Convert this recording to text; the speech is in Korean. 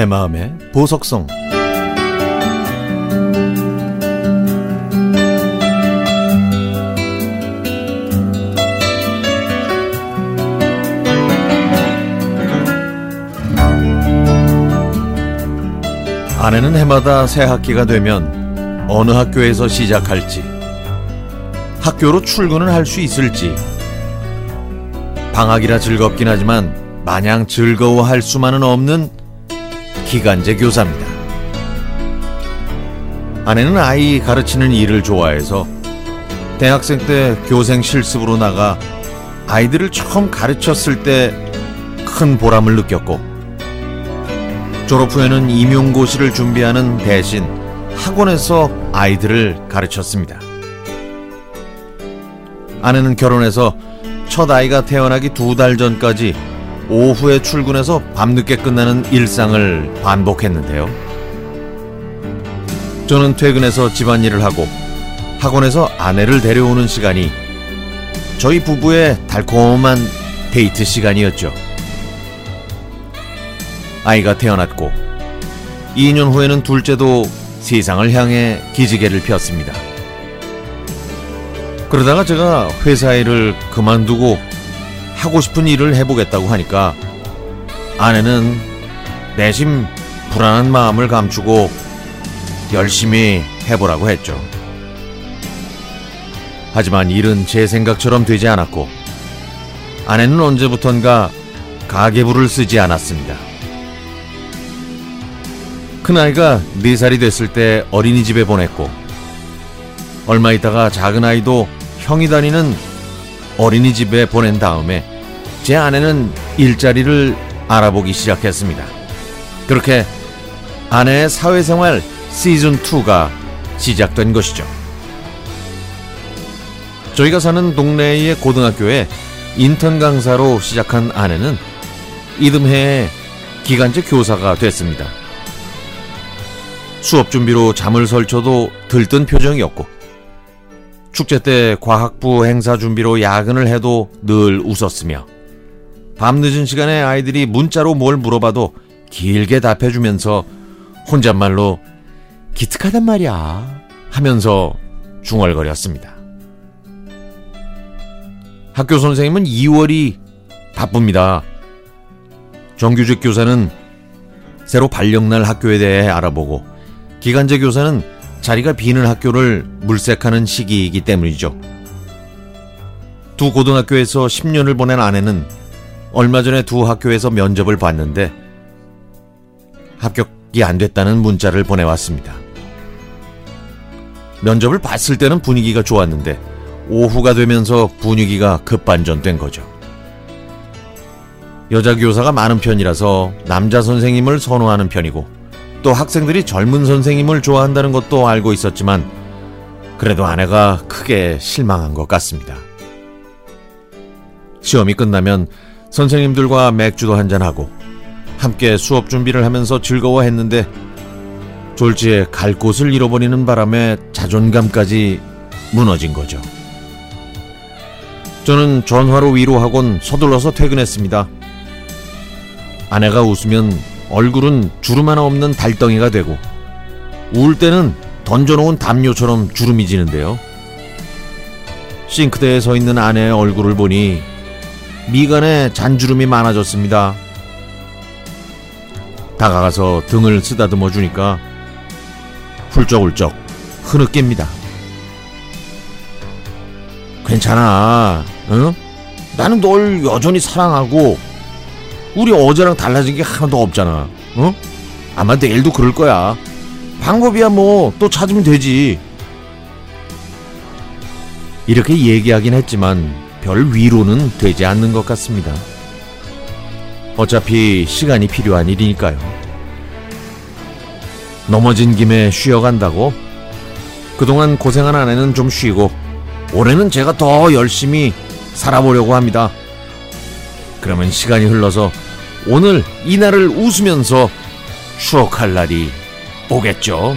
내 마음의 보석성. 아내는 해마다 새 학기가 되면 어느 학교에서 시작할지 학교로 출근을 할 수 있을지. 방학이라 즐겁긴 하지만 마냥 즐거워할 수만은 없는 기간제 교사입니다. 아내는 아이 가르치는 일을 좋아해서 대학생 때 교생 실습으로 나가 아이들을 처음 가르쳤을 때 큰 보람을 느꼈고 졸업 후에는 임용고시를 준비하는 대신 학원에서 아이들을 가르쳤습니다. 아내는 결혼해서 첫 아이가 태어나기 두 달 전까지 오후에 출근해서 밤늦게 끝나는 일상을 반복했는데요. 저는 퇴근해서 집안일을 하고 학원에서 아내를 데려오는 시간이 저희 부부의 달콤한 데이트 시간이었죠. 아이가 태어났고 2년 후에는 둘째도 세상을 향해 기지개를 폈습니다. 그러다가 제가 회사 일을 그만두고 하고 싶은 일을 해보겠다고 하니까 아내는 내심 불안한 마음을 감추고 열심히 해보라고 했죠. 하지만 일은 제 생각처럼 되지 않았고 아내는 언제부턴가 가계부를 쓰지 않았습니다. 큰아이가 4살이 됐을 때 어린이집에 보냈고 얼마 있다가 작은 아이도 형이 다니는 어린이집에 보낸 다음에 제 아내는 일자리를 알아보기 시작했습니다. 그렇게 아내의 사회생활 시즌2가 시작된 것이죠. 저희가 사는 동네의 고등학교에 인턴 강사로 시작한 아내는 이듬해에 기간제 교사가 됐습니다. 수업 준비로 잠을 설쳐도 들뜬 표정이었고 축제 때 과학부 행사 준비로 야근을 해도 늘 웃었으며 밤늦은 시간에 아이들이 문자로 뭘 물어봐도 길게 답해주면서 혼잣말로 기특하단 말이야 하면서 중얼거렸습니다. 학교 선생님은 2월이 바쁩니다. 정규직 교사는 새로 발령날 학교에 대해 알아보고 기간제 교사는 자리가 비는 학교를 물색하는 시기이기 때문이죠. 두 고등학교에서 10년을 보낸 아내는 얼마 전에 두 학교에서 면접을 봤는데 합격이 안 됐다는 문자를 보내왔습니다. 면접을 봤을 때는 분위기가 좋았는데 오후가 되면서 분위기가 급반전된 거죠. 여자 교사가 많은 편이라서 남자 선생님을 선호하는 편이고 또 학생들이 젊은 선생님을 좋아한다는 것도 알고 있었지만 그래도 아내가 크게 실망한 것 같습니다. 시험이 끝나면 선생님들과 맥주도 한잔하고 함께 수업 준비를 하면서 즐거워했는데 졸지에 갈 곳을 잃어버리는 바람에 자존감까지 무너진 거죠. 저는 전화로 위로하곤 서둘러서 퇴근했습니다. 아내가 웃으면 얼굴은 주름 하나 없는 달덩이가 되고 울 때는 던져놓은 담요처럼 주름이 지는데요. 싱크대에 서 있는 아내의 얼굴을 보니 미간에 잔주름이 많아졌습니다. 다가가서 등을 쓰다듬어 주니까 훌쩍훌쩍 흐느낍니다. 괜찮아, 응? 나는 널 여전히 사랑하고 우리 어제랑 달라진 게 하나도 없잖아. 어? 아마 내일도 그럴 거야. 방법이야 뭐 또 찾으면 되지. 이렇게 얘기하긴 했지만 별 위로는 되지 않는 것 같습니다. 어차피 시간이 필요한 일이니까요. 넘어진 김에 쉬어간다고? 그동안 고생한 아내는 좀 쉬고 올해는 제가 더 열심히 살아보려고 합니다. 그러면 시간이 흘러서 오늘 이날을 웃으면서 추억할 날이 오겠죠.